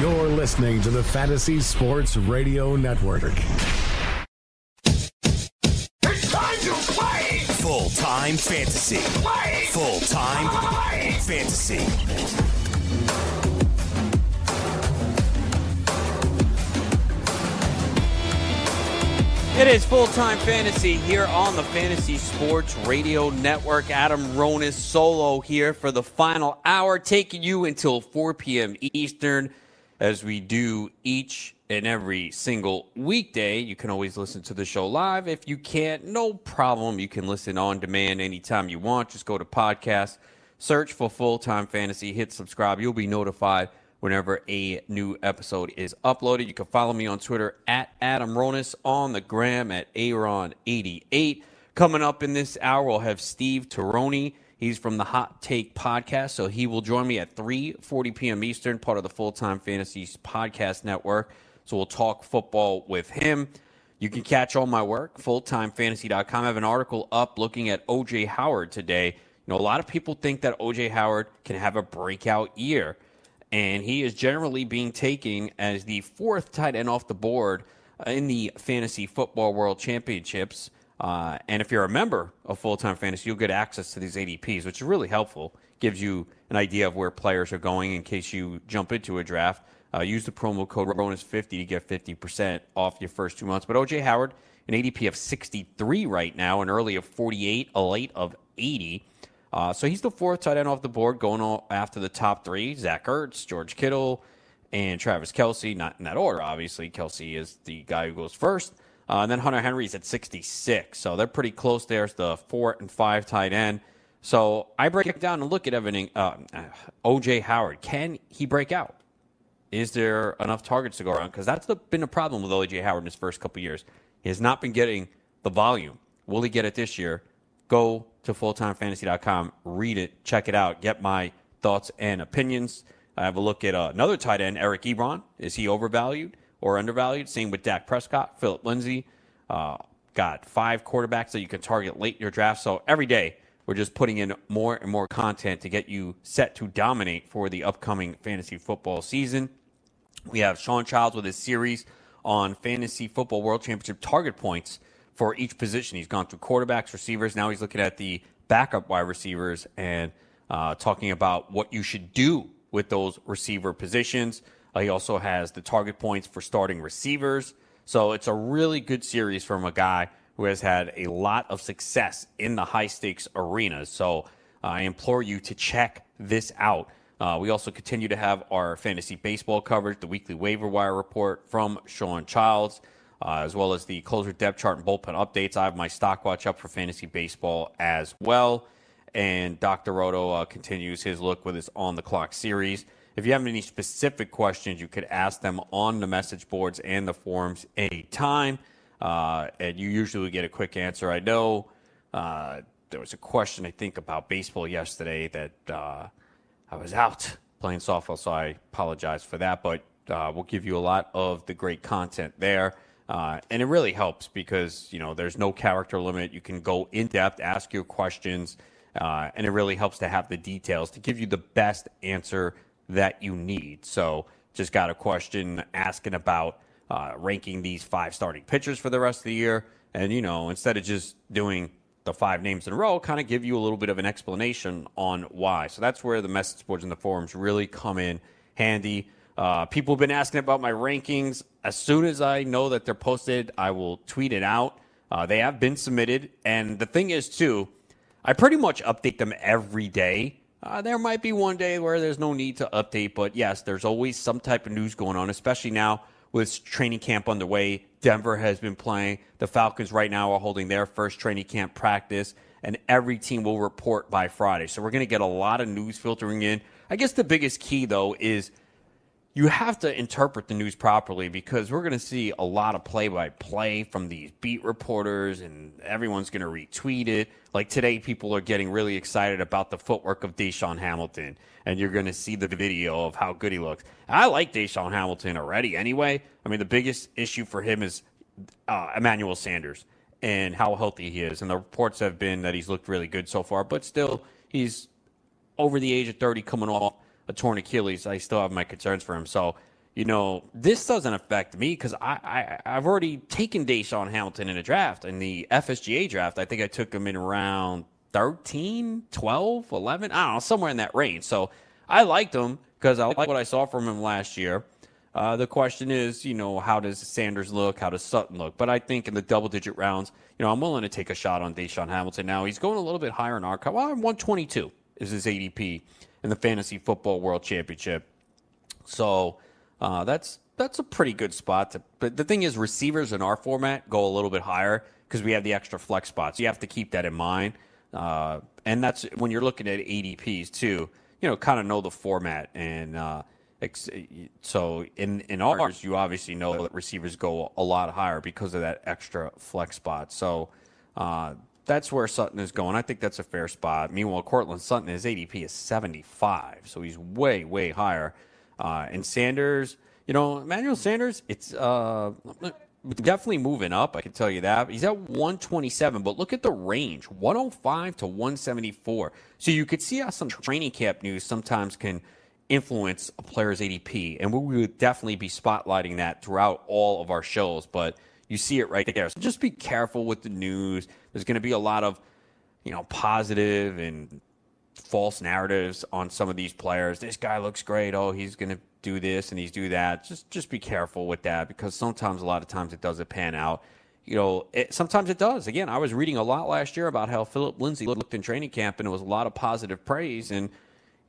You're listening to the Fantasy Sports Radio Network. It's time to play! Full time fantasy. Play! Full time fantasy. It is full time fantasy here on the Fantasy Sports Radio Network. Adam Ronis solo here for the final hour, taking you until 4 p.m. Eastern, as we do each and every single weekday. You can always listen to the show live. If you can't, no problem. You can listen on demand anytime you want. Just go to podcast, search for full time fantasy, hit subscribe. You'll be notified whenever a new episode is uploaded. You can follow me on Twitter at Adam Ronis, on the gram at Aaron88. Coming up in this hour, we'll have Steve Taroni. He's from the Hot Take podcast, so he will join me at 3:40 p.m. Eastern, part of the Full Time Fantasy podcast network. So we'll talk football with him. You can catch all my work, fulltimefantasy.com. I have an article up looking at OJ Howard today. You know, a lot of people think that OJ Howard can have a breakout year and he is generally being taken as the fourth tight end off the board uh, in the Fantasy Football World Championships. Uh, and if you're a member of Full Time Fantasy, you'll get access to these ADPs, which is really helpful. Gives you an idea of where players are going in case you jump into a draft. Uh, use the promo code RONIS50 to get 50% off your first two months. But OJ Howard, an ADP of 63 right now, an early of 48, a late of 80. Uh, so he's the fourth tight end off the board, going after the top three: Zach Ertz, George Kittle, and Travis Kelce. Not in that order, obviously. Kelce is the guy who goes first, uh, and then Hunter Henry's at 66. So they're pretty close. There's the four and five tight end. So I break it down and look at everything. Uh, OJ Howard, can he break out? Is there enough targets to go around? Because that's the, been a problem with OJ Howard in his first couple years. He has not been getting the volume. Will he get it this year? Go to fulltimefantasy.com, read it, check it out, get my thoughts and opinions. I have a look at uh, another tight end, Eric Ebron. Is he overvalued or undervalued? Same with Dak Prescott, Philip Lindsay. Uh, got five quarterbacks that you can target late in your draft. So every day, we're just putting in more and more content to get you set to dominate for the upcoming fantasy football season. We have Sean Childs with his series on fantasy football world championship target points for each position. He's gone through quarterbacks, receivers. Now he's looking at the backup wide receivers and uh, talking about what you should do with those receiver positions. Uh, he also has the target points for starting receivers. So it's a really good series from a guy who has had a lot of success in the high stakes arenas. So uh, I implore you to check this out. Uh, we also continue to have our fantasy baseball coverage, the weekly waiver wire report from Sean Childs uh, as well as the closer depth chart and bullpen updates. I have my stock watch up for fantasy baseball as well. And Dr. Roto uh, continues his look with his on the clock series. If you have any specific questions, you could ask them on the message boards and the forums anytime. Uh, and you usually get a quick answer. I know uh, there was a question, I think, about baseball yesterday that uh, I was out playing softball, so I apologize for that. But uh, we'll give you a lot of the great content there. Uh, and it really helps because you know there's no character limit. You can go in depth, ask your questions, uh, and it really helps to have the details to give you the best answer that you need. So, just got a question asking about uh, ranking these five starting pitchers for the rest of the year, and you know instead of just doing the five names in a row, kind of give you a little bit of an explanation on why. So that's where the message boards and the forums really come in handy. Uh, people have been asking about my rankings. As soon as I know that they're posted, I will tweet it out. Uh, they have been submitted. And the thing is, too, I pretty much update them every day. Uh, there might be one day where there's no need to update, but yes, there's always some type of news going on, especially now with training camp underway. Denver has been playing. The Falcons right now are holding their first training camp practice, and every team will report by Friday. So we're going to get a lot of news filtering in. I guess the biggest key, though, is you have to interpret the news properly because we're going to see a lot of play by play from these beat reporters and everyone's going to retweet it. Like today, people are getting really excited about the footwork of DaeSean Hamilton, and you're going to see the video of how good he looks. I like DaeSean Hamilton already anyway. I mean, the biggest issue for him is uh, Emmanuel Sanders and how healthy he is. And the reports have been that he's looked really good so far, but still, he's over the age of 30 coming off a torn Achilles, I still have my concerns for him. So, you know, this doesn't affect me because I, I, have already taken DaeSean Hamilton in a draft. In the FSGA draft, I think I took him in around 13, 12, 11, I don't know, somewhere in that range. So I liked him because I like what I saw from him last year. Uh, the question is, you know, how does Sanders look? How does Sutton look? But I think in the double digit rounds, you know, I'm willing to take a shot on DaeSean Hamilton. Now, he's going a little bit higher in our cut. Well, 122 is his ADP in the Fantasy Football World Championship. So uh, that's that's a pretty good spot. To, but the thing is, receivers in our format go a little bit higher because we have the extra flex spots. You have to keep that in mind. Uh, and that's when you're looking at ADPs too. You know, kind of know the format and. Uh, so in in ours, you obviously know that receivers go a lot higher because of that extra flex spot. So uh, that's where Sutton is going. I think that's a fair spot. Meanwhile, Courtland Sutton, his ADP is 75, so he's way, way higher. Uh, and Sanders, you know, Emmanuel Sanders, it's uh, definitely moving up. I can tell you that. He's at 127, but look at the range 105 to 174. So you could see how some training camp news sometimes can influence a player's ADP. And we would definitely be spotlighting that throughout all of our shows. But you see it right there. So just be careful with the news. There's going to be a lot of, you know, positive and false narratives on some of these players. This guy looks great. Oh, he's going to do this and he's do that. Just just be careful with that because sometimes a lot of times it doesn't pan out. You know, it, sometimes it does. Again, I was reading a lot last year about how Philip Lindsay looked in training camp and it was a lot of positive praise and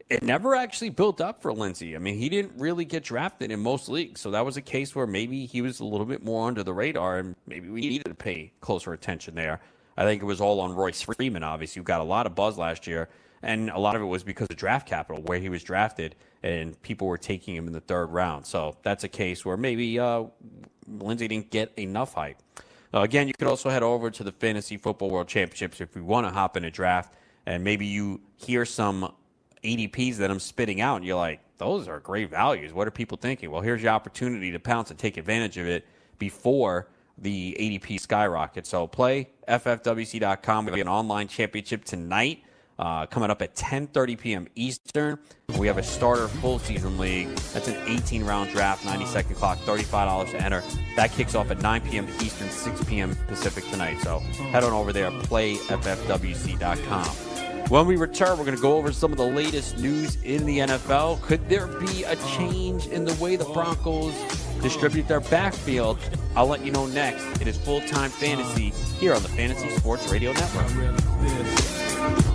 it never actually built up for Lindsay. I mean, he didn't really get drafted in most leagues. So that was a case where maybe he was a little bit more under the radar and maybe we needed to pay closer attention there. I think it was all on Royce Freeman, obviously, who got a lot of buzz last year. And a lot of it was because of draft capital, where he was drafted, and people were taking him in the third round. So that's a case where maybe uh, Lindsay didn't get enough hype. Uh, again, you could also head over to the Fantasy Football World Championships if you want to hop in a draft, and maybe you hear some ADPs that I'm spitting out, and you're like, those are great values. What are people thinking? Well, here's your opportunity to pounce and take advantage of it before the ADP skyrocket. So play ffwc.com. We have an online championship tonight. Uh, coming up at 10:30 p.m. Eastern. We have a starter full season league. That's an 18 round draft, 90 second clock, $35 to enter. That kicks off at 9 p.m. Eastern, 6 p.m. Pacific tonight. So head on over there, playffwc.com. When we return, we're going to go over some of the latest news in the NFL. Could there be a change in the way the Broncos distribute their backfield? I'll let you know next. It is full time fantasy here on the Fantasy Sports Radio Network.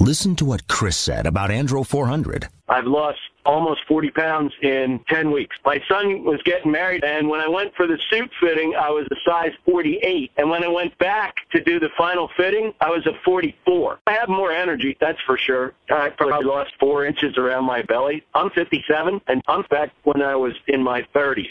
Listen to what Chris said about Andro 400. I've lost almost 40 pounds in 10 weeks. My son was getting married, and when I went for the suit fitting, I was a size 48. And when I went back to do the final fitting, I was a 44. I have more energy, that's for sure. I probably lost four inches around my belly. I'm 57, and I'm back when I was in my 30s.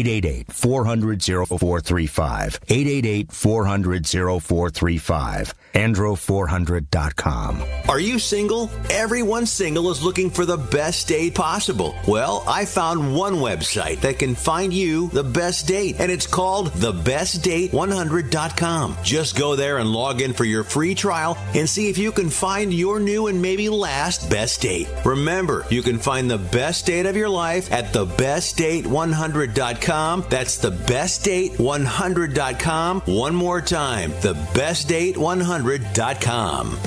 888 400 0435. 888 400 0435. Andro400.com. Are you single? Everyone single is looking for the best date possible. Well, I found one website that can find you the best date, and it's called thebestdate100.com. Just go there and log in for your free trial and see if you can find your new and maybe last best date. Remember, you can find the best date of your life at thebestdate100.com. That's thebestdate100.com. One more time, thebestdate100.com.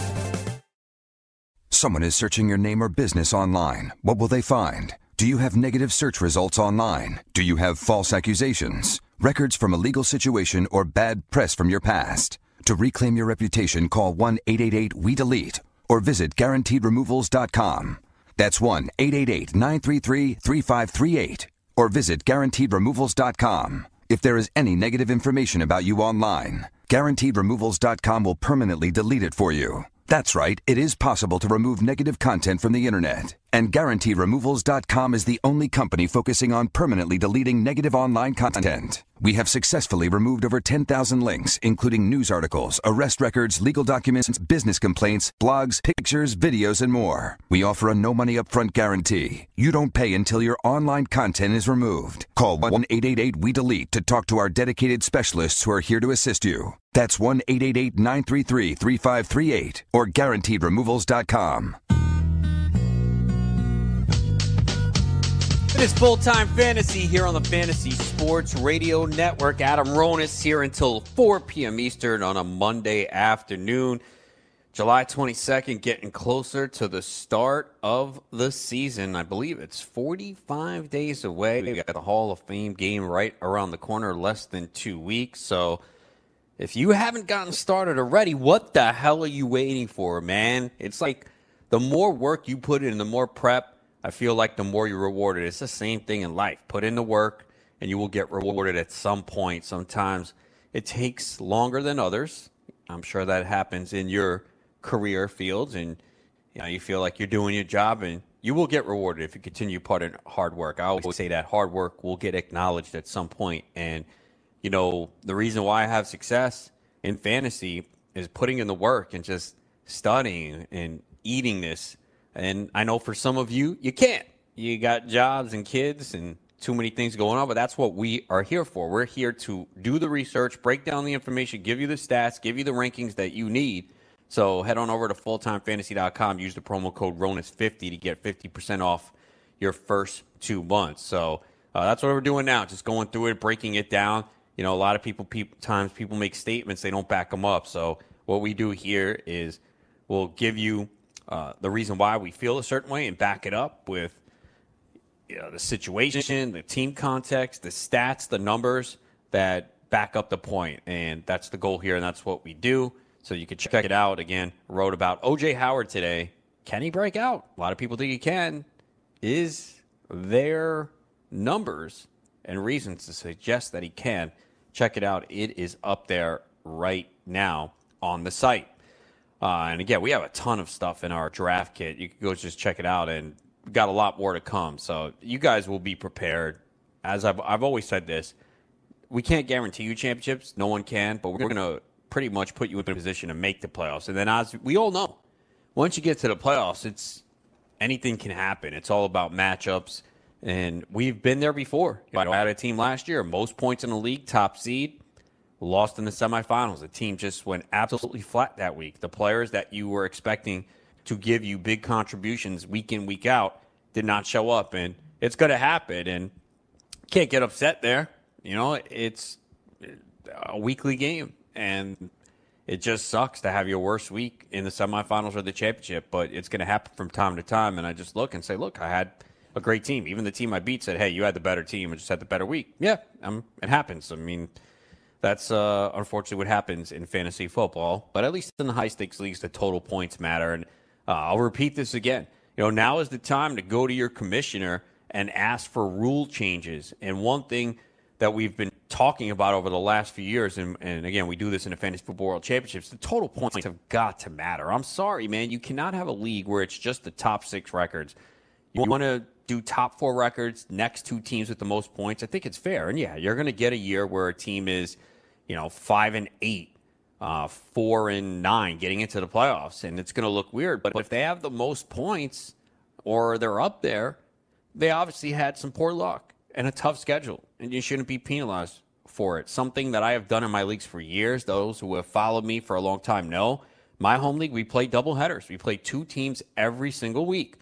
Someone is searching your name or business online. What will they find? Do you have negative search results online? Do you have false accusations, records from a legal situation, or bad press from your past? To reclaim your reputation, call 1 888 We Delete or visit guaranteedremovals.com. That's 1 888 933 3538 or visit guaranteedremovals.com. If there is any negative information about you online, guaranteedremovals.com will permanently delete it for you. That's right, it is possible to remove negative content from the internet. And GuaranteeRemovals.com is the only company focusing on permanently deleting negative online content. We have successfully removed over 10,000 links, including news articles, arrest records, legal documents, business complaints, blogs, pictures, videos, and more. We offer a no money upfront guarantee. You don't pay until your online content is removed. Call 1 888 We Delete to talk to our dedicated specialists who are here to assist you. That's 1 888 933 3538 or guaranteedremovals.com. is full time fantasy here on the Fantasy Sports Radio Network. Adam Ronis here until 4 p.m. Eastern on a Monday afternoon. July 22nd, getting closer to the start of the season. I believe it's 45 days away. We got the Hall of Fame game right around the corner, less than two weeks. So if you haven't gotten started already, what the hell are you waiting for, man? It's like the more work you put in, the more prep, I feel like the more you're rewarded. It's the same thing in life. Put in the work and you will get rewarded at some point. Sometimes it takes longer than others. I'm sure that happens in your career fields and you know you feel like you're doing your job and you will get rewarded if you continue putting hard work. I always say that hard work will get acknowledged at some point and you know the reason why I have success in fantasy is putting in the work and just studying and eating this and I know for some of you, you can't. You got jobs and kids and too many things going on, but that's what we are here for. We're here to do the research, break down the information, give you the stats, give you the rankings that you need. So head on over to fulltimefantasy.com, use the promo code RONIS50 to get 50% off your first two months. So uh, that's what we're doing now, just going through it, breaking it down. You know, a lot of people, people times people make statements, they don't back them up. So what we do here is we'll give you uh, the reason why we feel a certain way and back it up with you know, the situation, the team context, the stats, the numbers that back up the point. And that's the goal here, and that's what we do. So you can check it out. Again, wrote about OJ Howard today. Can he break out? A lot of people think he can. Is there numbers and reasons to suggest that he can? Check it out. It is up there right now on the site. Uh, and again, we have a ton of stuff in our draft kit. You can go just check it out, and got a lot more to come. So you guys will be prepared. As I've, I've always said this, we can't guarantee you championships. No one can, but we're going to pretty much put you in a position to make the playoffs. And then, as we all know, once you get to the playoffs, it's anything can happen. It's all about matchups. And we've been there before. I had a team last year, most points in the league, top seed lost in the semifinals. The team just went absolutely flat that week. The players that you were expecting to give you big contributions week in, week out did not show up. And it's going to happen. And can't get upset there. You know, it's a weekly game. And it just sucks to have your worst week in the semifinals or the championship, but it's going to happen from time to time. And I just look and say, look, I had a great team. Even the team I beat said, "Hey, you had the better team and just had the better week." Yeah, um, it happens. I mean, that's uh, unfortunately what happens in fantasy football. But at least in the high stakes leagues, the total points matter. And uh, I'll repeat this again. You know, now is the time to go to your commissioner and ask for rule changes. And one thing that we've been talking about over the last few years, and, and again, we do this in the Fantasy Football World Championships, the total points have got to matter. I'm sorry, man. You cannot have a league where it's just the top six records. You want to do top four records, next two teams with the most points. I think it's fair. And yeah, you're going to get a year where a team is, you know, five and eight, uh, four and nine getting into the playoffs, and it's going to look weird. But if they have the most points or they're up there, they obviously had some poor luck and a tough schedule, and you shouldn't be penalized for it. Something that I have done in my leagues for years. Those who have followed me for a long time know my home league, we play double headers. We play two teams every single week.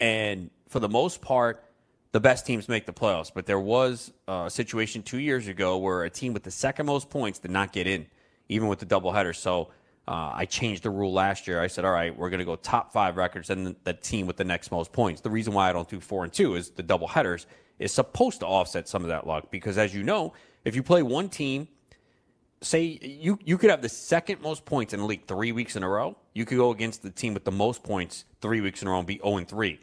And for the most part, the best teams make the playoffs. But there was a situation two years ago where a team with the second most points did not get in, even with the doubleheader. So uh, I changed the rule last year. I said, all right, we're going to go top five records and the, the team with the next most points. The reason why I don't do four and two is the double headers is supposed to offset some of that luck because, as you know, if you play one team, say you you could have the second most points in the league three weeks in a row. You could go against the team with the most points three weeks in a row and be zero and three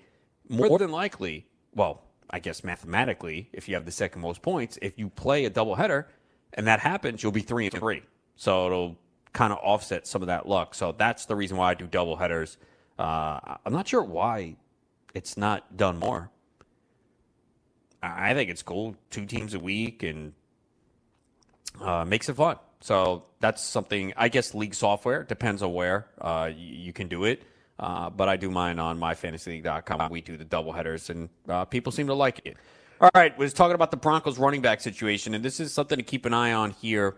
more than likely, well, I guess mathematically, if you have the second most points, if you play a doubleheader and that happens, you'll be three and three. So it'll kind of offset some of that luck. So that's the reason why I do doubleheaders. Uh, I'm not sure why it's not done more. I think it's cool. Two teams a week and uh, makes it fun. So that's something, I guess, league software depends on where uh, you can do it. Uh, but I do mine on myfantasyleague.com. We do the double headers, and uh, people seem to like it. All right, was talking about the Broncos running back situation, and this is something to keep an eye on here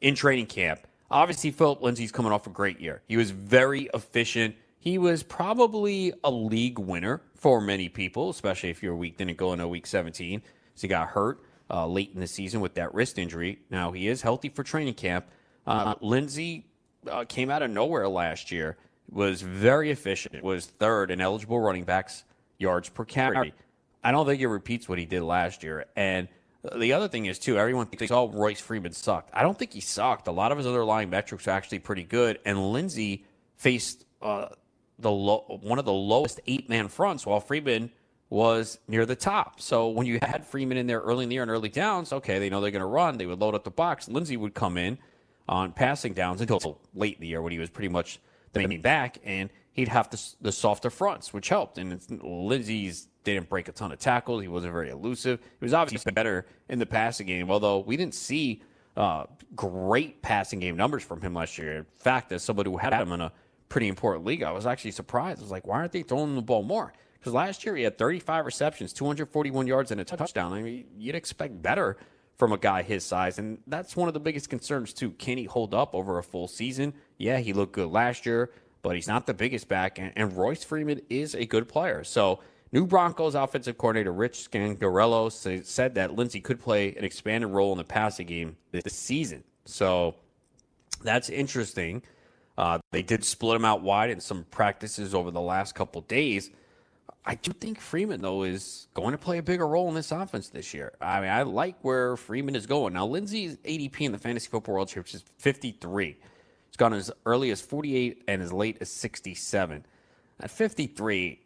in training camp. Obviously, Philip Lindsay's coming off a great year. He was very efficient. He was probably a league winner for many people, especially if your week didn't go into week 17. So he got hurt uh, late in the season with that wrist injury. Now he is healthy for training camp. Uh, Lindsay uh, came out of nowhere last year was very efficient. Was third in eligible running backs yards per carry. I don't think it repeats what he did last year. And the other thing is too, everyone thinks oh Royce Freeman sucked. I don't think he sucked. A lot of his other underlying metrics are actually pretty good. And Lindsay faced uh, the low, one of the lowest eight man fronts, while Freeman was near the top. So when you had Freeman in there early in the year and early downs, okay, they know they're going to run. They would load up the box. Lindsay would come in on passing downs until late in the year when he was pretty much main back, and he'd have the, the softer fronts, which helped. And Lindsay's didn't break a ton of tackles. He wasn't very elusive. He was obviously better in the passing game, although we didn't see uh, great passing game numbers from him last year. In fact, as somebody who had him in a pretty important league, I was actually surprised. I was like, why aren't they throwing the ball more? Because last year he had 35 receptions, 241 yards, and a touchdown. I mean, you'd expect better from a guy his size. And that's one of the biggest concerns, too. Can he hold up over a full season? Yeah, he looked good last year, but he's not the biggest back. And, and Royce Freeman is a good player. So, new Broncos offensive coordinator Rich Scangarello say, said that Lindsay could play an expanded role in the passing game this season. So, that's interesting. Uh, they did split him out wide in some practices over the last couple days. I do think Freeman, though, is going to play a bigger role in this offense this year. I mean, I like where Freeman is going. Now, Lindsay's ADP in the Fantasy Football World Championship is 53. He's gone as early as 48 and as late as 67. At 53,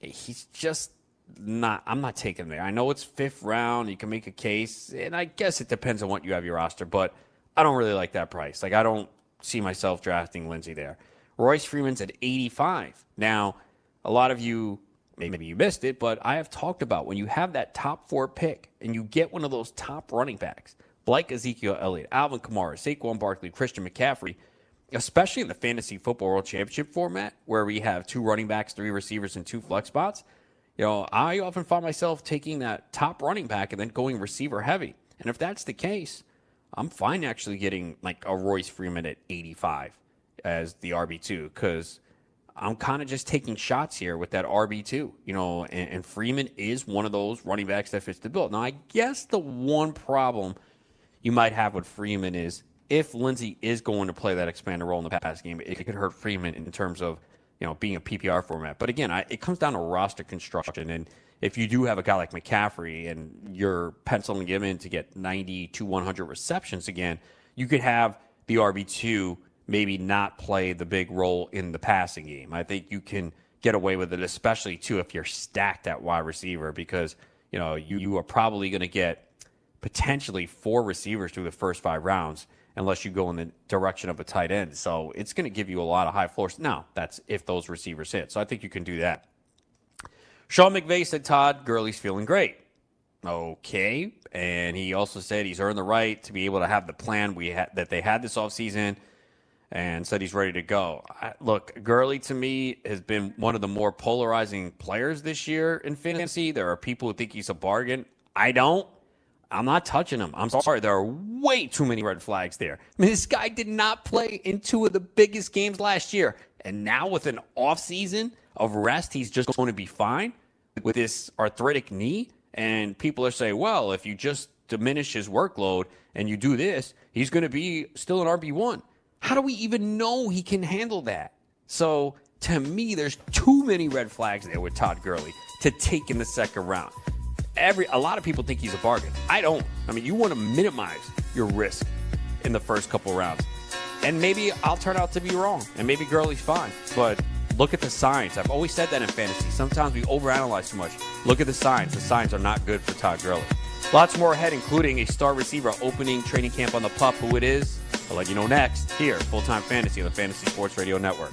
he's just not, I'm not taking there. I know it's fifth round. You can make a case, and I guess it depends on what you have your roster, but I don't really like that price. Like, I don't see myself drafting Lindsay there. Royce Freeman's at 85. Now, a lot of you maybe you missed it, but I have talked about when you have that top four pick and you get one of those top running backs, like Ezekiel Elliott, Alvin Kamara, Saquon Barkley, Christian McCaffrey, especially in the fantasy football world championship format where we have two running backs, three receivers, and two flex spots. You know, I often find myself taking that top running back and then going receiver heavy. And if that's the case, I'm fine actually getting like a Royce Freeman at 85 as the RB2 because I'm kind of just taking shots here with that RB2, you know, and, and, Freeman is one of those running backs that fits the bill. Now, I guess the one problem you might have with Freeman is if Lindsay is going to play that expanded role in the pass game, it could hurt Freeman in terms of, you know, being a PPR format. But again, I, it comes down to roster construction. And if you do have a guy like McCaffrey and you're penciling him in to get 90 to 100 receptions again, you could have the RB2 maybe not play the big role in the passing game. I think you can get away with it, especially too if you're stacked at wide receiver, because you know you, you are probably going to get potentially four receivers through the first five rounds unless you go in the direction of a tight end. So it's going to give you a lot of high floors. Now, that's if those receivers hit. So I think you can do that. Sean McVay said Todd Gurley's feeling great. Okay. And he also said he's earned the right to be able to have the plan we ha- that they had this offseason and said he's ready to go. I, look, Gurley to me has been one of the more polarizing players this year in fantasy. There are people who think he's a bargain. I don't. I'm not touching him. I'm sorry. There are way too many red flags there. I mean, this guy did not play in two of the biggest games last year. And now with an offseason of rest, he's just going to be fine with this arthritic knee. And people are saying, well, if you just diminish his workload and you do this, he's going to be still an RB1. How do we even know he can handle that? So to me, there's too many red flags there with Todd Gurley to take in the second round. Every a lot of people think he's a bargain. I don't. I mean, you want to minimize your risk in the first couple rounds. And maybe I'll turn out to be wrong, and maybe Gurley's fine. But look at the signs. I've always said that in fantasy. Sometimes we overanalyze too much. Look at the signs. The signs are not good for Todd Gurley. Lots more ahead, including a star receiver opening training camp on the pup. Who it is, I'll let you know next here, Full Time Fantasy on the Fantasy Sports Radio Network.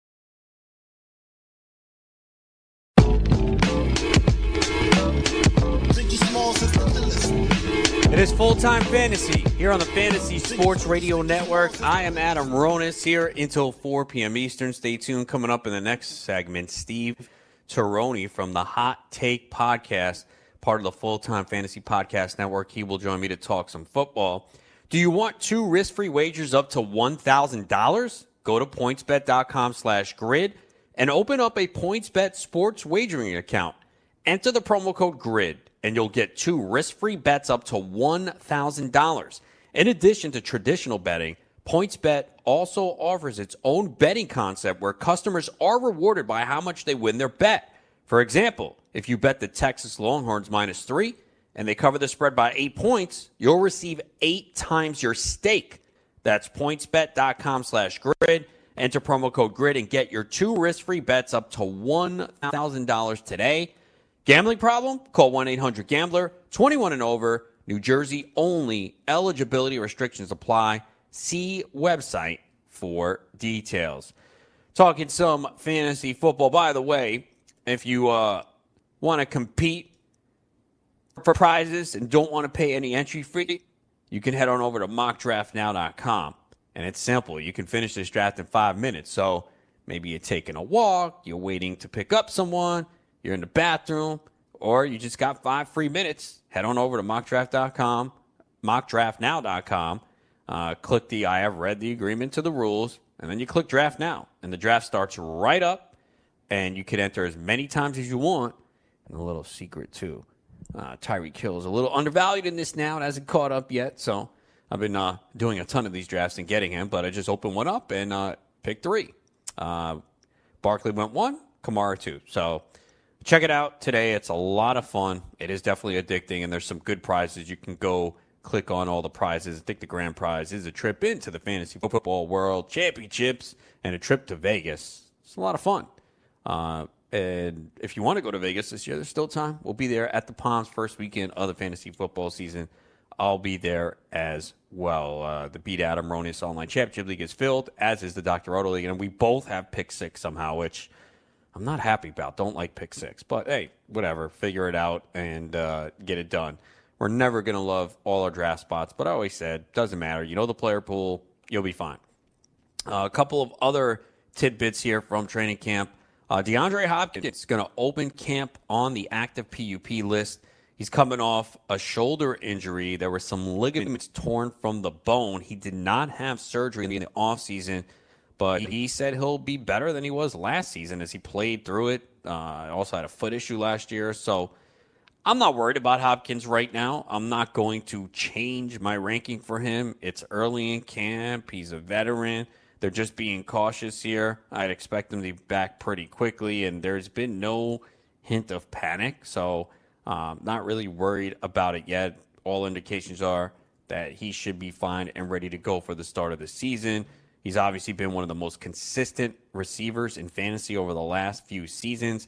It is full time fantasy here on the Fantasy Sports Radio Network. I am Adam Ronis here until 4 p.m. Eastern. Stay tuned. Coming up in the next segment, Steve Taroni from the Hot Take Podcast, part of the Full Time Fantasy Podcast Network. He will join me to talk some football. Do you want two risk-free wagers up to $1,000? Go to pointsbet.com slash grid and open up a PointsBet sports wagering account. Enter the promo code GRID and you'll get two risk-free bets up to $1,000. In addition to traditional betting, PointsBet also offers its own betting concept where customers are rewarded by how much they win their bet. For example, if you bet the Texas Longhorns minus three and they cover the spread by eight points, you'll receive eight times your stake. That's pointsbet.com slash grid. Enter promo code GRID and get your two risk free bets up to $1,000 today. Gambling problem? Call 1 800 Gambler, 21 and over, New Jersey only. Eligibility restrictions apply. See website for details. Talking some fantasy football. By the way, if you uh, want to compete for prizes and don't want to pay any entry fee, you can head on over to mockdraftnow.com. And it's simple. You can finish this draft in five minutes. So maybe you're taking a walk, you're waiting to pick up someone, you're in the bathroom, or you just got five free minutes. Head on over to mockdraft.com, mockdraftnow.com. Uh, click the I have read the agreement to the rules, and then you click draft now. And the draft starts right up, and you can enter as many times as you want. And a little secret, too. Uh, Tyreek Hill is a little undervalued in this now. It hasn't caught up yet. So I've been uh, doing a ton of these drafts and getting him, but I just opened one up and uh, picked three. Uh, Barkley went one, Kamara two. So check it out today. It's a lot of fun. It is definitely addicting, and there's some good prizes. You can go click on all the prizes. I think the grand prize is a trip into the Fantasy Football World Championships and a trip to Vegas. It's a lot of fun. Uh, and if you want to go to Vegas this year, there's still time. We'll be there at the Palms first weekend of the fantasy football season. I'll be there as well. Uh, the Beat Adam Ronis Online Championship League is filled, as is the Dr. Roto League, and we both have pick six somehow, which I'm not happy about. Don't like pick six, but hey, whatever. Figure it out and uh, get it done. We're never going to love all our draft spots, but I always said, doesn't matter. You know the player pool, you'll be fine. Uh, a couple of other tidbits here from training camp. Uh, DeAndre Hopkins is going to open camp on the active PUP list. He's coming off a shoulder injury. There were some ligaments torn from the bone. He did not have surgery in the offseason, but he said he'll be better than he was last season as he played through it. Uh, also had a foot issue last year. So I'm not worried about Hopkins right now. I'm not going to change my ranking for him. It's early in camp, he's a veteran. They're just being cautious here. I'd expect them to be back pretty quickly, and there's been no hint of panic. So, um, not really worried about it yet. All indications are that he should be fine and ready to go for the start of the season. He's obviously been one of the most consistent receivers in fantasy over the last few seasons,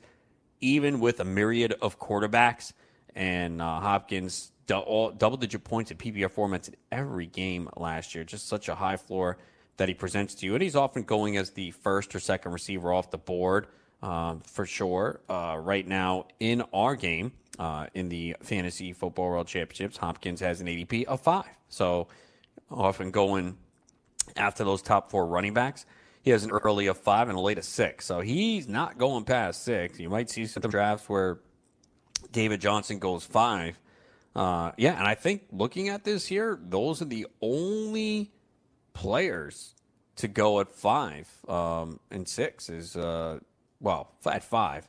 even with a myriad of quarterbacks. And uh, Hopkins, double digit points in PPR formats in every game last year. Just such a high floor that he presents to you. And he's often going as the first or second receiver off the board um, for sure. Uh, right now in our game, uh, in the Fantasy Football World Championships, Hopkins has an ADP of five. So often going after those top four running backs. He has an early of five and a late of six. So he's not going past six. You might see some drafts where David Johnson goes five. Uh, yeah, and I think looking at this here, those are the only players to go at five um, and six is uh, well at five.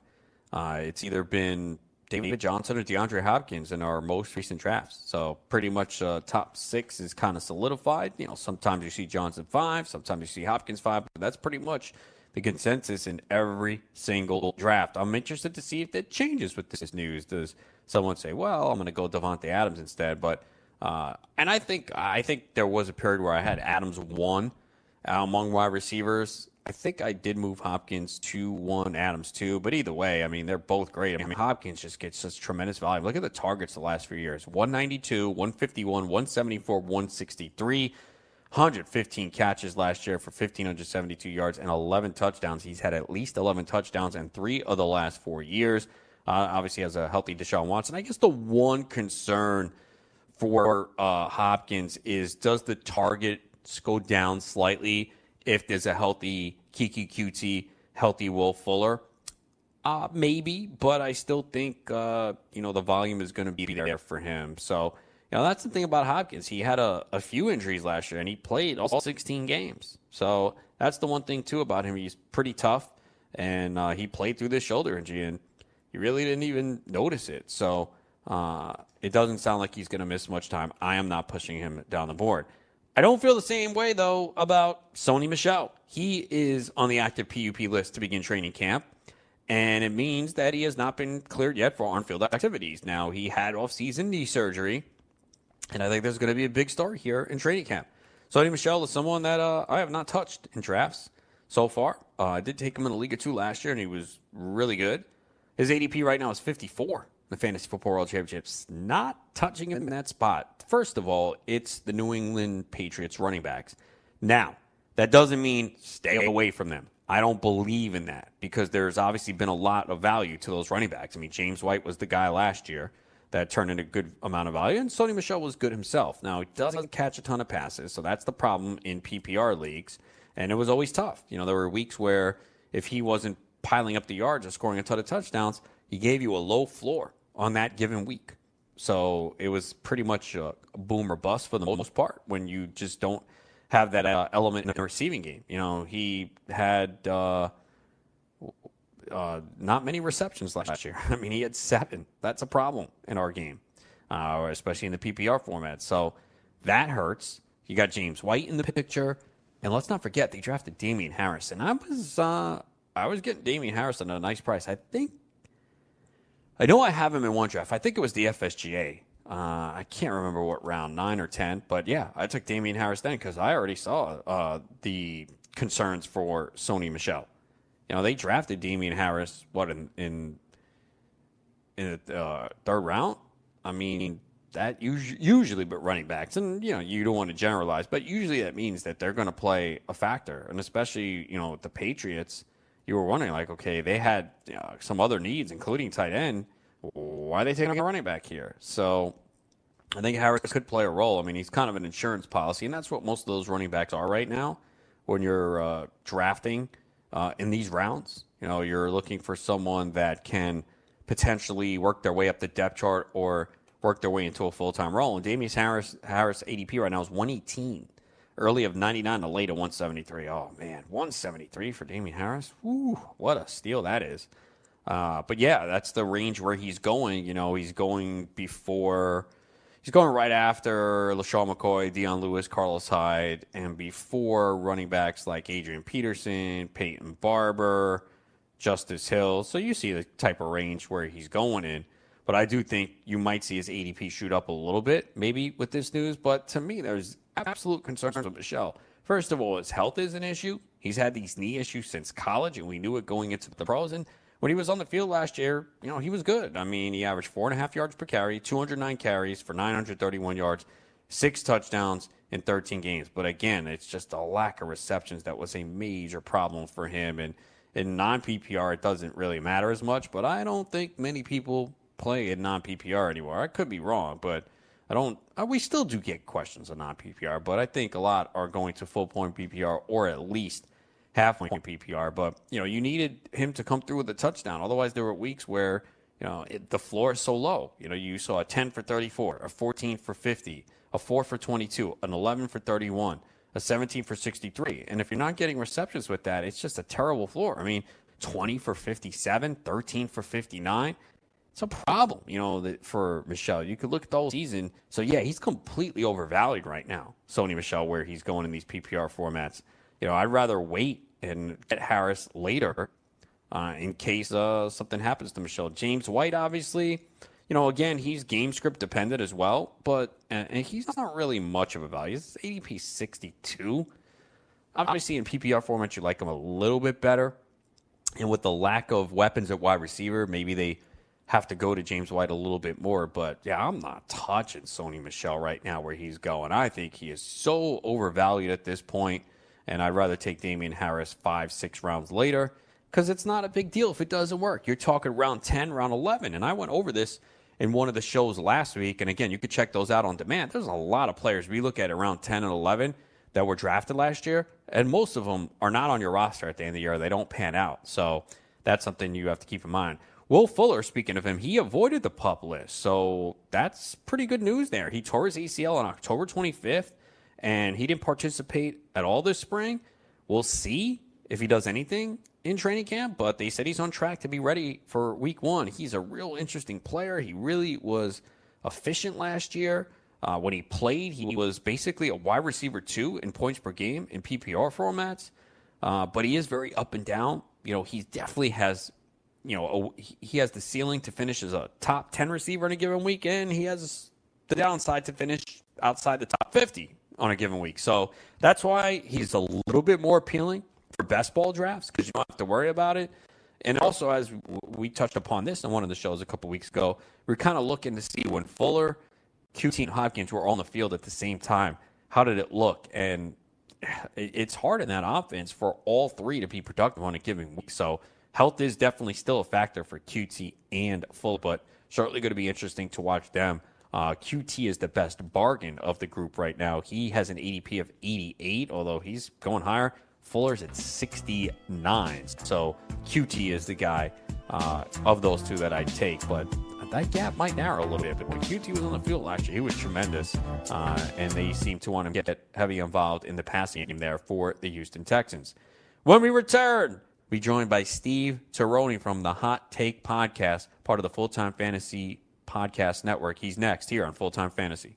Uh, it's either been David Johnson or DeAndre Hopkins in our most recent drafts. So pretty much uh, top six is kind of solidified. You know, sometimes you see Johnson five, sometimes you see Hopkins five, but that's pretty much the consensus in every single draft. I'm interested to see if that changes with this news. Does someone say, "Well, I'm going to go Davante Adams instead"? But uh, and I think I think there was a period where I had Adams one among wide receivers. I think I did move Hopkins to one, Adams two. But either way, I mean they're both great. I mean Hopkins just gets such tremendous value. Look at the targets the last few years: 192, 151, 174, 163. 115 catches last year for 1,572 yards and 11 touchdowns. He's had at least 11 touchdowns in three of the last four years. Uh, obviously, has a healthy Deshaun Watson. I guess the one concern for uh, Hopkins is does the targets go down slightly if there's a healthy Keke Coutee, healthy Will Fuller? Uh, maybe, but I still think uh, you know the volume is going to be there for him. So you know that's the thing about Hopkins. He had a, a few injuries last year, and he played all 16 games. So that's the one thing too about him. He's pretty tough, and uh, he played through this shoulder injury, and he really didn't even notice it. So uh, it doesn't sound like he's going to miss much time. I am not pushing him down the board. I don't feel the same way though about Sony Michel. He is on the active PUP list to begin training camp and it means that he has not been cleared yet for on-field activities. Now he had off-season knee surgery, and I think there's going to be a big story here in training camp. Sony Michel is someone that uh, I have not touched in drafts so far. Uh, I did take him in the League of Two last year, and he was really good. His ADP right now is 54 the Fantasy Football World Championships. Not touching him in that spot. First of all, it's the New England Patriots running backs. Now, that doesn't mean stay away from them. I don't believe in that because there's obviously been a lot of value to those running backs. I mean, James White was the guy last year that turned in a good amount of value, and Sony Michel was good himself. Now, he doesn't catch a ton of passes, so that's the problem in PPR leagues, and it was always tough. You know, there were weeks where if he wasn't piling up the yards or scoring a ton of touchdowns, he gave you a low floor on that given week. So it was pretty much a boom or bust for the most part when you just don't – have that uh, element in the receiving game. You know, he had uh, uh, not many receptions last year. I mean, he had seven. That's a problem in our game, uh, especially in the PPR format. So that hurts. You got James White in the picture, and let's not forget they drafted Damien Harrison. I was uh, I was getting Damien Harrison at a nice price. I think I know I have him in one draft. I think it was the FSGA. Uh, I can't remember what round, nine or 10. But yeah, I took Damien Harris then because I already saw uh, the concerns for Sony Michel. You know, they drafted Damien Harris, what, in, in, in the uh, third round? I mean, that usually, usually, but running backs, and you know, you don't want to generalize, but usually that means that they're going to play a factor, and especially you know the Patriots. You were wondering, like, okay, they had you know, some other needs, including tight end why are they taking a running back here? So I think Harris could play a role. I mean, he's kind of an insurance policy, and that's what most of those running backs are right now. When you're uh, drafting uh, in these rounds, you know, you're looking for someone that can potentially work their way up the depth chart or work their way into a full time role. And Damien Harris Harris ADP right now is 118, early of 99 to late of 173. Oh man, 173 for Damien Harris. Woo, what a steal that is. Uh, but yeah, that's the range where he's going. You know, he's going before, he's going right after LeSean McCoy, Dion Lewis, Carlos Hyde, and before running backs like Adrian Peterson, Peyton Barber, Justice Hill. So you see the type of range where he's going in. But I do think you might see his ADP shoot up a little bit, maybe with this news. But to me, there's absolute concerns with Michel. First of all, his health is an issue. He's had these knee issues since college, and we knew it going into the pros. And when he was on the field last year, you know, he was good. I mean, he averaged four and a half yards per carry, 209 carries for 931 yards, six touchdowns in 13 games. But again, it's just a lack of receptions that was a major problem for him. And in non PPR, it doesn't really matter as much. But I don't think many people play in non PPR anymore. I could be wrong, but I don't. We still do get questions on non PPR, but I think a lot are going to full point PPR or at least half point PPR. But you know, you needed him to come through with a touchdown. Otherwise, there were weeks where you know it, the floor is so low. You know, you saw a 10 for 34, a 14 for 50, a 4 for 22, an 11 for 31, a 17 for 63. And if you're not getting receptions with that, it's just a terrible floor. I mean, 20 for 57, 13 for 59. It's a problem, you know, that for Michel. You could look at the whole season. So yeah, he's completely overvalued right now, Sony Michel, where he's going in these PPR formats. You know, I'd rather wait and get Harris later uh, in case uh, something happens to Michel. James White, obviously, you know, again, he's game script dependent as well, but and, and he's not really much of a value. He's ADP 62. Obviously, in PPR format, you like him a little bit better. And with the lack of weapons at wide receiver, maybe they have to go to James White a little bit more. But yeah, I'm not touching Sony Michel right now where he's going. I think he is so overvalued at this point and I'd rather take Damien Harris five, six rounds later because it's not a big deal if it doesn't work. You're talking round 10, round 11. And I went over this in one of the shows last week. And again, you could check those out on demand. There's a lot of players we look at around 10 and 11 that were drafted last year, and most of them are not on your roster at the end of the year. They don't pan out. So that's something you have to keep in mind. Will Fuller, speaking of him, he avoided the pup list. So that's pretty good news there. He tore his ACL on October 25th, and he didn't participate at all this spring. We'll see if he does anything in training camp, but they said he's on track to be ready for week one. He's a real interesting player. He really was efficient last year. Uh, when he played, he was basically a wide receiver two in points per game in PPR formats. Uh, but he is very up and down. You know, he definitely has, you know, a, he has the ceiling to finish as a top 10 receiver in a given week, and he has the downside to finish outside the top 50 on a given week. So that's why he's a little bit more appealing for best ball drafts because you don't have to worry about it. And also, as we touched upon this in one of the shows a couple weeks ago, we're kind of looking to see when Fuller, Coutee, and Hopkins were on the field at the same time, how did it look? And it's hard in that offense for all three to be productive on a given week. So health is definitely still a factor for Coutee and Fuller, but certainly going to be interesting to watch them. Uh, Coutee is the best bargain of the group right now. He has an ADP of 88, although he's going higher. Fuller's at 69. So Coutee is the guy uh, of those two that I'd take, but that gap might narrow a little bit. But when Coutee was on the field last year, he was tremendous, uh, and they seem to want to get heavy involved in the passing game there for the Houston Texans. When we return, we joined by Steve Tironi from the Hot Take Podcast, part of the Full Time Fantasy Podcast Network. He's next here on Full Time Fantasy.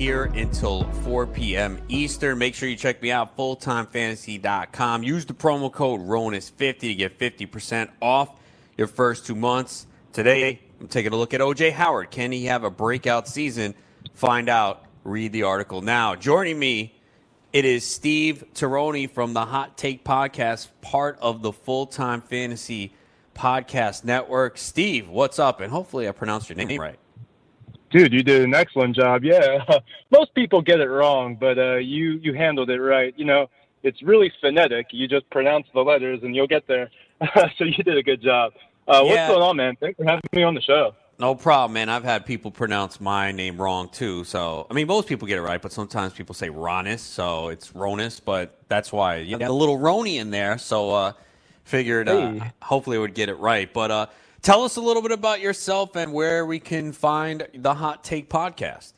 Here until 4 p.m. Eastern. Make sure you check me out, fulltimefantasy.com. Use the promo code RONIS50 to get 50% off your first two months. Today, I'm taking a look at OJ Howard. Can he have a breakout season? Find out. Read the article now. Joining me, it is Steve Tironi from the Hot Take Podcast, part of the Full Time Fantasy Podcast Network. Steve, what's up? And hopefully I pronounced your name right. Dude, you did an excellent job. Yeah, most people get it wrong, but uh, you you handled it right. You know, it's really phonetic. You just pronounce the letters, and you'll get there. so you did a good job. Uh, what's going on, man? Thanks for having me on the show. No problem, man. I've had people pronounce my name wrong too. So, I mean, most people get it right, but sometimes people say Ronis, so it's Ronis. But that's why you got a little Roni in there. So, uh, figured uh, Hey. hopefully I would get it right. But uh, tell us a little bit about yourself and where we can find the Hot Take podcast.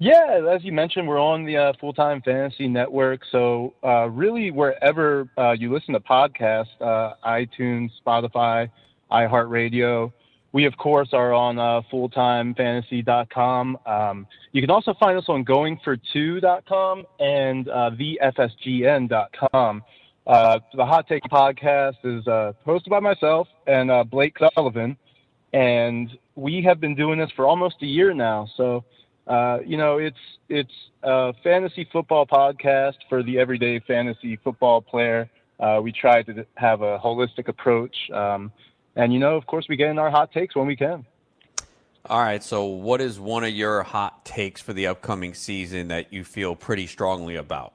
Yeah, as you mentioned, we're on the uh, Full Time Fantasy Network. So, uh, really, wherever uh, you listen to podcasts, uh, iTunes, Spotify, iHeartRadio, we, of course, are on uh, fulltimefantasy.com. Um, you can also find us on goingfor2.com and uh, thefsgn.com. Uh, the Hot Take podcast is uh, hosted by myself and uh, Blake Sullivan, and we have been doing this for almost a year now. So, uh, you know, it's it's a fantasy football podcast for the everyday fantasy football player. Uh, we try to have a holistic approach, um, and you know, of course, we get in our hot takes when we can. All right. So, what is one of your hot takes for the upcoming season that you feel pretty strongly about?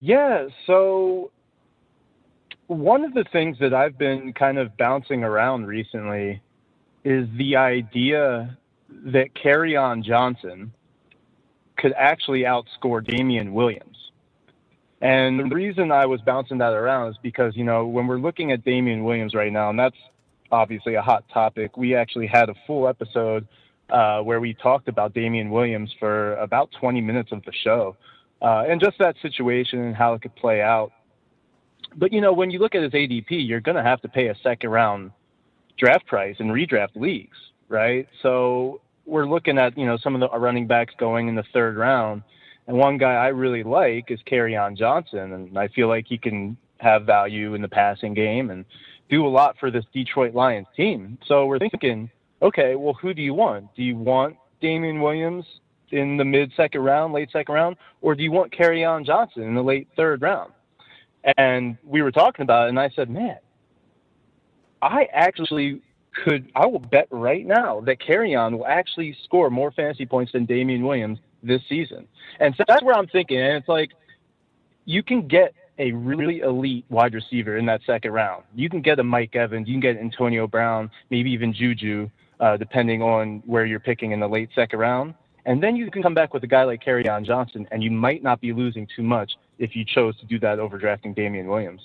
Yeah, so one of the things that I've been kind of bouncing around recently is the idea that on Johnson could actually outscore Damien Williams. And the reason I was bouncing that around is because, you know, when we're looking at Damien Williams right now, and that's obviously a hot topic, we actually had a full episode uh, where we talked about Damien Williams for about 20 minutes of the show uh, and just that situation and how it could play out. But you know, when you look at his ADP, you're going to have to pay a second round draft price in redraft leagues, right? So we're looking at you know some of the running backs going in the third round, and one guy I really like is on Johnson, and I feel like he can have value in the passing game and do a lot for this Detroit Lions team. So we're thinking, okay, well, who do you want? Do you want Damien Williams in the mid second round, late second round, or do you want Kerryon Johnson in the late third round? And we were talking about it, and I said, man, I actually could, I will bet right now that Kerryon will actually score more fantasy points than Damien Williams this season. And so that's where I'm thinking. And it's like, you can get a really elite wide receiver in that second round. You can get a Mike Evans, you can get Antonio Brown, maybe even Juju, uh, depending on where you're picking in the late second round. And then you can come back with a guy like on Johnson, and you might not be losing too much if you chose to do that over drafting Damien Williams.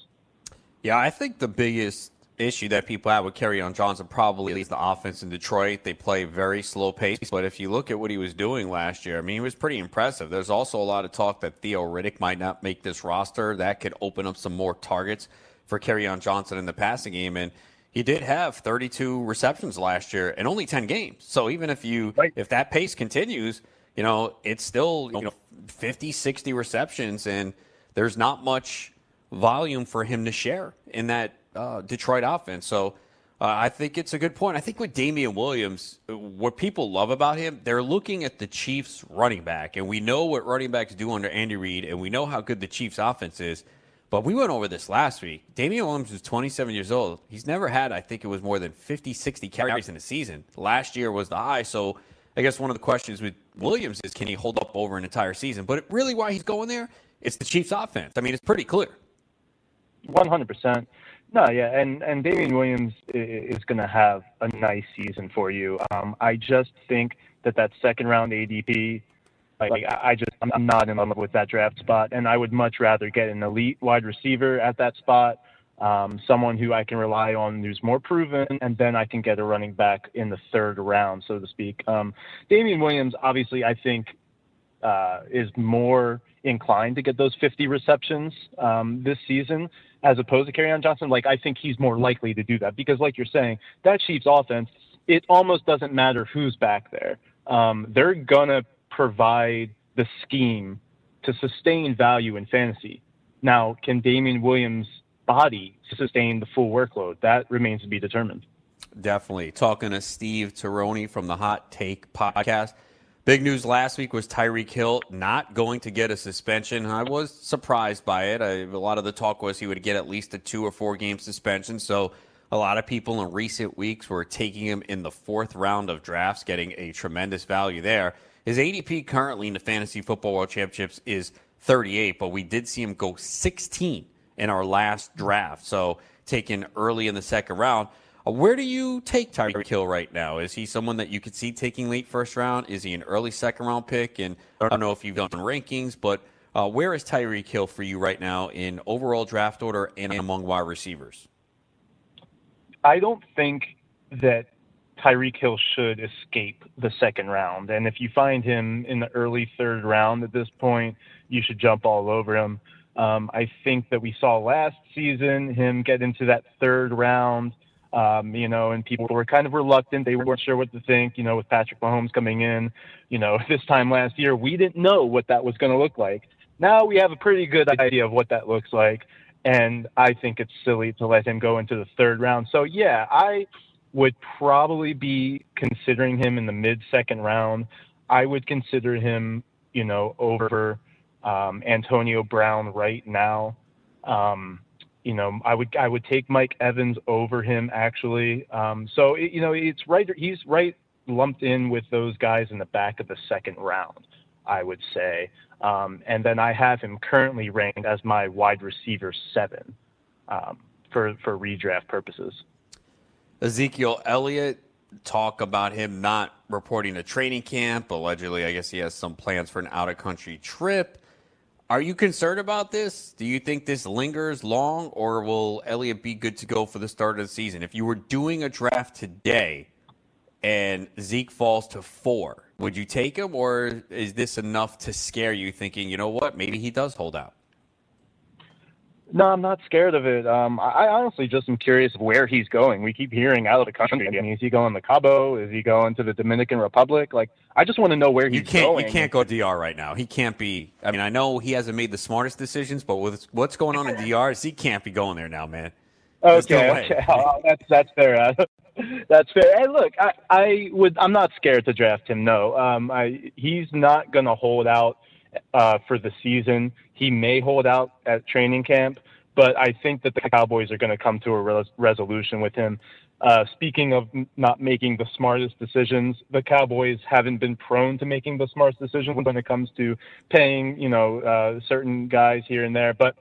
Yeah, I think the biggest issue that people have with on Johnson probably is the offense in Detroit. They play very slow pace, but if you look at what he was doing last year, I mean, he was pretty impressive. There's also a lot of talk that Theo Riddick might not make this roster. That could open up some more targets for on Johnson in the passing game, and he did have 32 receptions last year and only 10 games. So even if you if that pace continues, you know, it's still, you know, 50, 60 receptions and there's not much volume for him to share in that uh, Detroit offense. So uh, I think it's a good point. I think with Damien Williams, what people love about him, they're looking at the Chiefs running back, and we know what running backs do under Andy Reid, and we know how good the Chiefs offense is. But we went over this last week. Damien Williams is 27 years old. He's never had, I think it was more than 50, 60 carries in a season. Last year was the high. So I guess one of the questions with Williams is can he hold up over an entire season? But really, why he's going there, it's the Chiefs offense. I mean, it's pretty clear. 100%. No, yeah, and and Damien Williams is going to have a nice season for you. Um, I just think that that second round ADP, like, I just I'm, not in love with that draft spot, and I would much rather get an elite wide receiver at that spot, um, someone who I can rely on who's more proven, and then I can get a running back in the third round, so to speak. Um, Damien Williams, obviously, I think uh, is more inclined to get those 50 receptions um, this season as opposed to on Johnson. Like I think he's more likely to do that because, like you're saying, that Chiefs offense, it almost doesn't matter who's back there. Um, they're gonna provide the scheme to sustain value in fantasy. Now, can Damien Williams' body sustain the full workload? That remains to be determined. Definitely. Talking to Steve Taroni from the Hot Take podcast. Big news last week was Tyreek Hill not going to get a suspension. I was surprised by it. I, a lot of the talk was he would get at least a two or four game suspension. So a lot of people in recent weeks were taking him in the fourth round of drafts, getting a tremendous value there. His ADP currently in the Fantasy Football World Championships is 38, but we did see him go 16 in our last draft. So taken early in the second round. Uh, where do you take Tyreek Hill right now? Is he someone that you could see taking late first round? Is he an early second round pick? And I don't know if you've done rankings, but uh, where is Tyreek Hill for you right now in overall draft order and among wide receivers? I don't think that Tyreek Hill should escape the second round. And if you find him in the early third round at this point, you should jump all over him. Um, I think that we saw last season him get into that third round, um, you know, and people were kind of reluctant. They weren't sure what to think, you know, with Patrick Mahomes coming in. You know, this time last year, we didn't know what that was going to look like. Now we have a pretty good idea of what that looks like. And I think it's silly to let him go into the third round. So, yeah, I would probably be considering him in the mid second round. I would consider him, you know, over um, Antonio Brown right now. Um, you know, I would I would take Mike Evans over him actually. Um, so it, you know, it's right. He's right lumped in with those guys in the back of the second round. I would say. Um, and then I have him currently ranked as my wide receiver seven um, for for redraft purposes. Ezekiel Elliott talk about him not reporting to training camp. Allegedly, I guess he has some plans for an out of country trip. Are you concerned about this? Do you think this lingers long, or will Elliott be good to go for the start of the season? If you were doing a draft today and Zeke falls to four, would you take him, or is this enough to scare you, thinking, you know what, maybe he does hold out? No, I'm not scared of it. Um, I honestly just am curious where he's going. We keep hearing out of the country. I mean, is he going to Cabo? Is he going to the Dominican Republic? Like, I just want to know where he's you can't, going. You can't go DR right now. He can't be. I mean, I know he hasn't made the smartest decisions, but with what's going on in DR, he can't be going there now, man. Okay, no okay, oh, that's that's fair. that's fair. Hey, look, I, I would. I'm not scared to draft him. No, um, I, he's not going to hold out uh, for the season. He may hold out at training camp, but I think that the Cowboys are going to come to a res- resolution with him. Uh, speaking of not making the smartest decisions, the Cowboys haven't been prone to making the smartest decisions when it comes to paying, you know, uh, certain guys here and there. But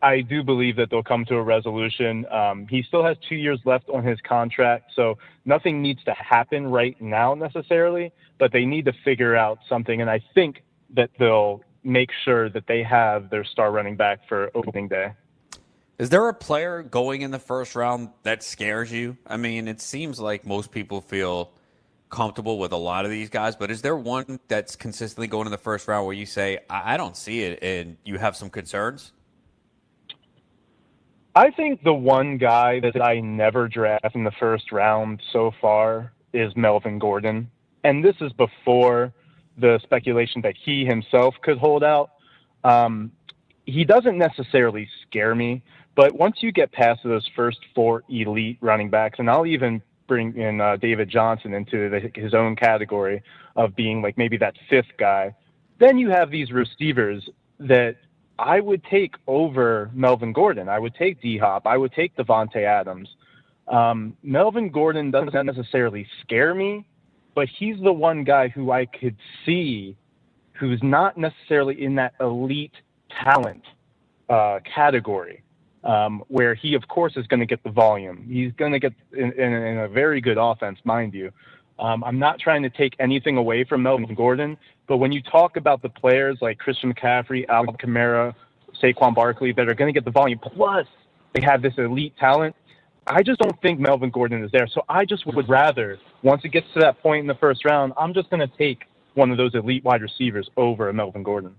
I do believe that they'll come to a resolution. Um, he still has two years left on his contract, so nothing needs to happen right now necessarily, but they need to figure out something. And I think that they'll make sure that they have their star running back for opening day. Is there a player going in the first round that scares you? I mean, it seems like most people feel comfortable with a lot of these guys, but is there one that's consistently going in the first round where you say, I, don't see it, and you have some concerns? I think the one guy that I never draft in the first round so far is Melvin Gordon. And this is before the speculation that he himself could hold out. Um, he doesn't necessarily scare me, but once you get past those first four elite running backs, and I'll even bring in uh, David Johnson into the, his own category of being like maybe that fifth guy, then you have these receivers that I would take over Melvin Gordon. I would take D Hop. I would take Davante Adams. Um, Melvin Gordon doesn't necessarily scare me, but he's the one guy who I could see who's not necessarily in that elite talent uh, category, um, where he, of course, is going to get the volume. He's going to get in, in, in, a very good offense, mind you. Um, I'm not trying to take anything away from Melvin Gordon, but when you talk about the players like Christian McCaffrey, Alvin Kamara, Saquon Barkley that are going to get the volume, plus they have this elite talent, I just don't think Melvin Gordon is there. So I just would rather, once it gets to that point in the first round, I'm just going to take one of those elite wide receivers over Melvin Gordon.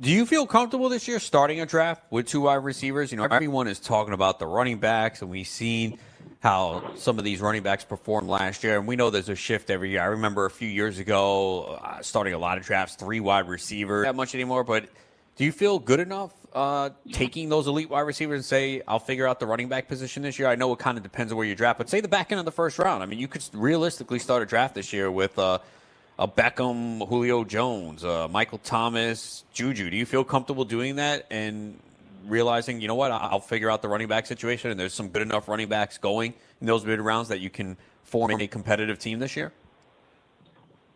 Do you feel comfortable this year starting a draft with two wide receivers? You know, everyone is talking about the running backs, and we've seen how some of these running backs performed last year, and we know there's a shift every year. I remember a few years ago uh, starting a lot of drafts, three wide receivers, not much anymore. But do you feel good enough uh, taking those elite wide receivers and say, I'll figure out the running back position this year? I know it kind of depends on where you draft, but say the back end of the first round. I mean, you could realistically start a draft this year with. Uh, a Beckham, Julio Jones, uh, Michael Thomas, Juju. Do you feel comfortable doing that and realizing, you know what, I'll figure out the running back situation, and there's some good enough running backs going in those mid rounds that you can form a competitive team this year?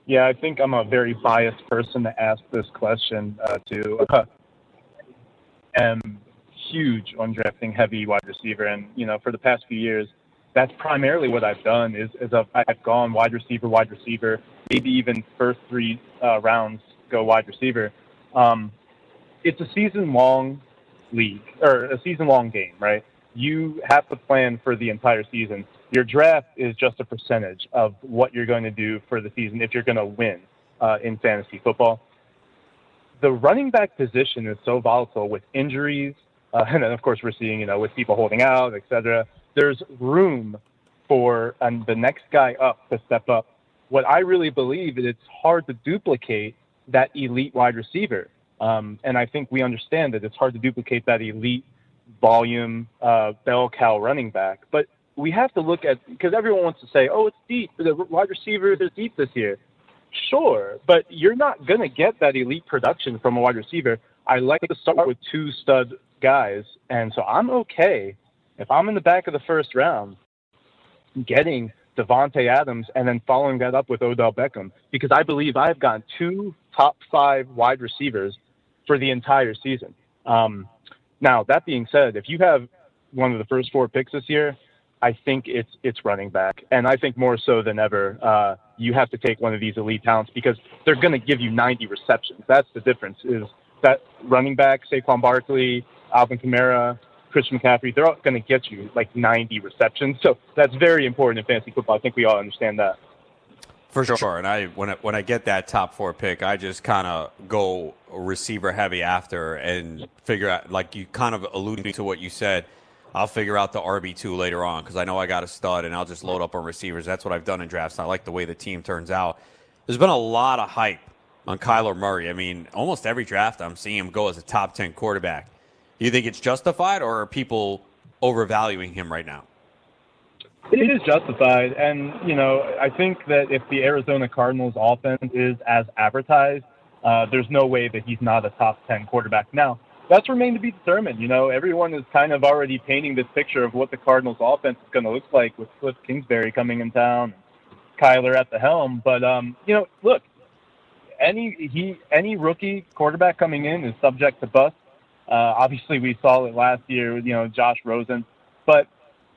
Yeah, I think I'm a very biased person to ask this question uh, to. Uh, am huge on drafting heavy wide receiver, and you know, for the past few years, that's primarily what I've done is, is I've, I've gone wide receiver, wide receiver, maybe even first three uh, rounds go wide receiver. Um, it's a season long league or a season long game, right? You have to plan for the entire season. Your draft is just a percentage of what you're going to do for the season if you're going to win uh, in fantasy football. The running back position is so volatile with injuries, uh, and then of course we're seeing you know with people holding out, etc. There's room for and the next guy up to step up. What I really believe is it's hard to duplicate that elite wide receiver. Um, and I think we understand that it's hard to duplicate that elite volume uh, bell cow running back. But we have to look at because everyone wants to say, "Oh, it's deep. The wide receivers are deep this year." Sure, but you're not going to get that elite production from a wide receiver. I like to start with two stud guys, and so I'm okay if I'm in the back of the first round getting Davante Adams and then following that up with Odell Beckham because I believe I've got two top five wide receivers for the entire season. Um, now that being said, if you have one of the first four picks this year, I think it's it's running back, and I think more so than ever, uh, you have to take one of these elite talents because they're going to give you 90 receptions. That's the difference. Is that running back Saquon Barkley, Alvin Kamara, Christian McCaffrey, they're all going to get you like 90 receptions. So that's very important in fantasy football. I think we all understand that. For sure, and I when I, when I get that top four pick, I just kind of go receiver heavy after and figure out like you kind of alluding to what you said. I'll figure out the RB two later on because I know I got a stud, and I'll just load up on receivers. That's what I've done in drafts. I like the way the team turns out. There's been a lot of hype on Kyler Murray. I mean, almost every draft I'm seeing him go as a top ten quarterback. Do you think it's justified, or are people overvaluing him right now? It is justified, and you know, I think that if the Arizona Cardinals offense is as advertised, uh, there's no way that he's not a top ten quarterback. Now, that's remained to be determined. You know, everyone is kind of already painting this picture of what the Cardinals offense is going to look like with Cliff Kingsbury coming in town, Kyler at the helm. But um, you know, look, any he any rookie quarterback coming in is subject to bust. Uh, obviously, we saw it last year. You know, Josh Rosen, but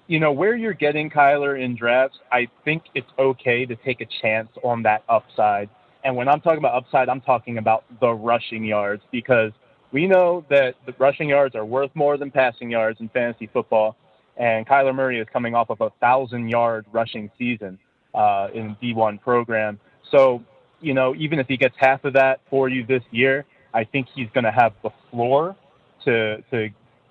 you know where you're getting Kyler in drafts, I think it's okay to take a chance on that upside. And when I'm talking about upside, I'm talking about the rushing yards because we know that the rushing yards are worth more than passing yards in fantasy football. And Kyler Murray is coming off of a thousand yard rushing season uh, in D1 program. So, you know, even if he gets half of that for you this year, I think he's going to have the floor to to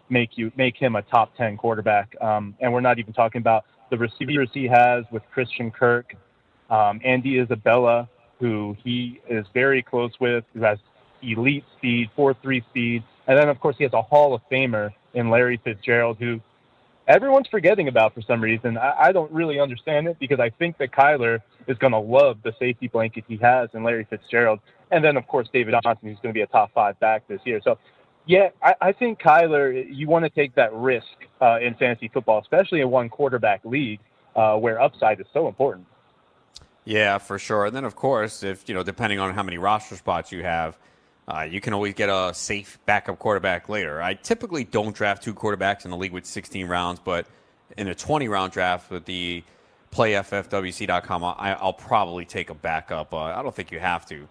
make you make him a top 10 quarterback. Um, and we're not even talking about the receivers he has with Christian Kirk, um, Andy Isabella, who he is very close with, who has elite speed, 4-3 speed. And then, of course, he has a Hall of Famer in Larry Fitzgerald, who everyone's forgetting about for some reason. I, I don't really understand it because I think that Kyler is going to love the safety blanket he has in Larry Fitzgerald. And then, of course, David Johnson, who's going to be a top five back this year. So yeah, I, I think Kyler, you want to take that risk uh, in fantasy football, especially in one quarterback league uh, where upside is so important. Yeah, for sure. And then, of course, if you know, depending on how many roster spots you have, uh, you can always get a safe backup quarterback later. I typically don't draft two quarterbacks in the league with 16 rounds, but in a 20 round draft with the playffwc.com, I, I'll probably take a backup. Uh, I don't think you have to.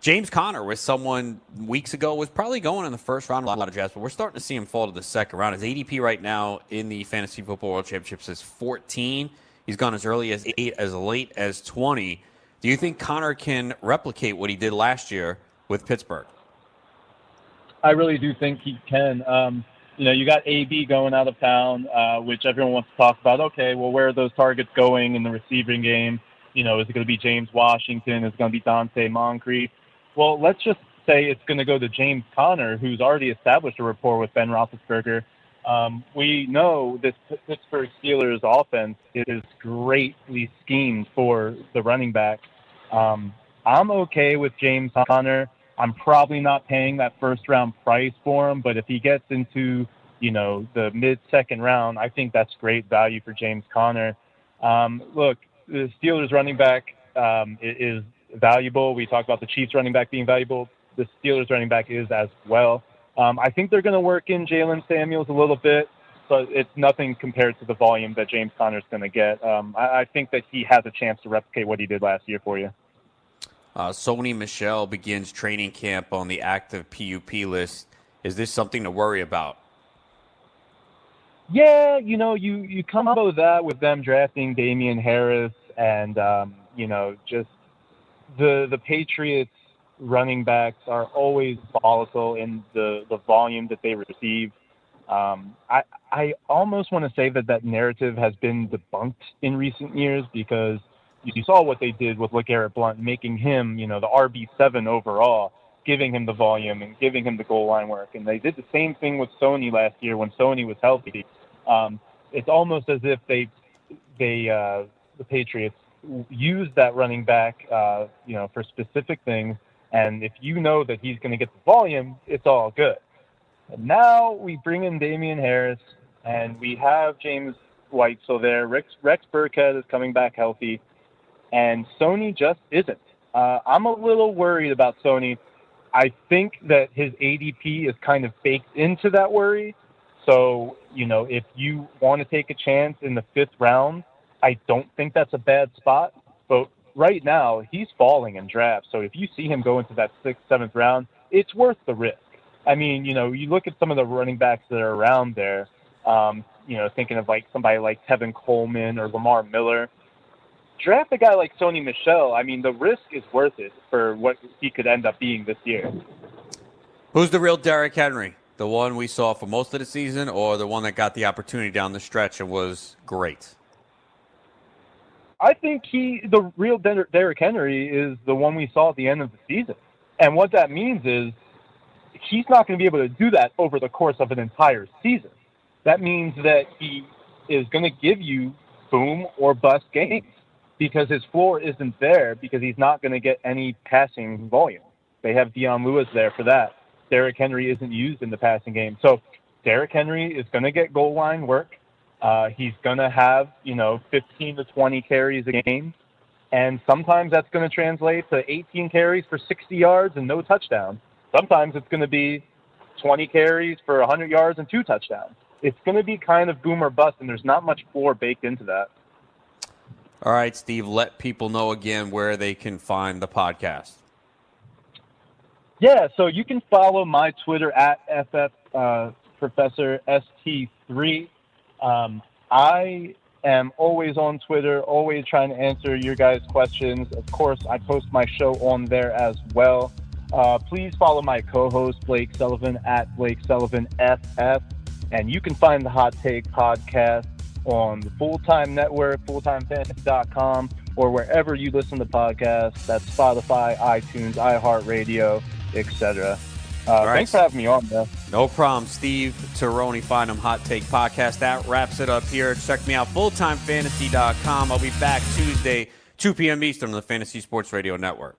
James Conner was someone weeks ago was probably going in the first round a lot of drafts, but we're starting to see him fall to the second round. His ADP right now in the Fantasy Football World Championships is 14. He's gone as early as eight, as late as 20. Do you think Conner can replicate what he did last year with Pittsburgh? I really do think he can. Um, you know, you got AB going out of town, uh, which everyone wants to talk about. Okay, well, where are those targets going in the receiving game? You know, is it going to be James Washington? Is it going to be Donte Moncrief? Well, let's just say it's going to go to James Conner, who's already established a rapport with Ben Roethlisberger. Um, we know this Pittsburgh Steelers offense is greatly schemed for the running back. Um, I'm okay with James Conner. I'm probably not paying that first round price for him, but if he gets into you know the mid second round, I think that's great value for James Conner. Um, look, the Steelers running back um, is valuable. We talked about the Chiefs running back being valuable. The Steelers running back is as well. Um, I think they're going to work in Jaylen Samuels a little bit. So it's nothing compared to the volume that James Conner's going to get. Um, I, I think that he has a chance to replicate what he did last year for you. Uh, Sony Michel begins training camp on the active PUP list. Is this something to worry about? Yeah, you know, you you combo that with them drafting Damien Harris and um, you know just the the Patriots running backs are always volatile in the the volume that they receive. Um, I I almost want to say that that narrative has been debunked in recent years because you saw what they did with LeGarrette Blunt, making him you know the RB seven overall, giving him the volume and giving him the goal line work, and they did the same thing with Sony last year when Sony was healthy. Um, it's almost as if they they uh, the Patriots use that running back, uh, you know, for specific things. And if you know that he's going to get the volume, it's all good. And now we bring in Damien Harris, and we have James White still there. Rex, Rex Burkhead is coming back healthy, and Sony just isn't. Uh, I'm a little worried about Sony. I think that his ADP is kind of baked into that worry. So, you know, if you want to take a chance in the fifth round, I don't think that's a bad spot. But right now, he's falling in drafts. So if you see him go into that sixth, seventh round, it's worth the risk. I mean, you know, you look at some of the running backs that are around there, um, you know, thinking of like somebody like Tevin Coleman or Lamar Miller. Draft a guy like Sony Michel. I mean, the risk is worth it for what he could end up being this year. Who's the real Derrick Henry? The one we saw for most of the season, or the one that got the opportunity down the stretch and was great? I think he, the real Der- Derrick Henry, is the one we saw at the end of the season. And what that means is he's not going to be able to do that over the course of an entire season. That means that he is going to give you boom or bust games because his floor isn't there because he's not going to get any passing volume. They have Dion Lewis there for that. Derrick Henry isn't used in the passing game. So Derrick Henry is going to get goal line work. Uh, he's going to have, you know, 15 to 20 carries a game. And sometimes that's going to translate to 18 carries for 60 yards and no touchdown. Sometimes it's going to be 20 carries for 100 yards and two touchdowns. It's going to be kind of boom or bust, and there's not much floor baked into that. All right, Steve, let people know again where they can find the podcast. Yeah, so you can follow my Twitter at FF uh, Professor ST3. Um, I am always on Twitter, always trying to answer your guys' questions. Of course, I post my show on there as well. Uh, please follow my co-host Blake Sullivan at Blake Sullivan FF, and you can find the Hot Take podcast on the Full Time Network, FullTimeFantasy.com, or wherever you listen to podcasts. That's Spotify, iTunes, iHeartRadio, etc. Uh, right. Thanks for having me on, man. No problem. Steve Tironi, Find Him Hot Take Podcast. That wraps it up here. Check me out, fulltimefantasy.com. I'll be back Tuesday, 2 p.m. Eastern on the Fantasy Sports Radio Network.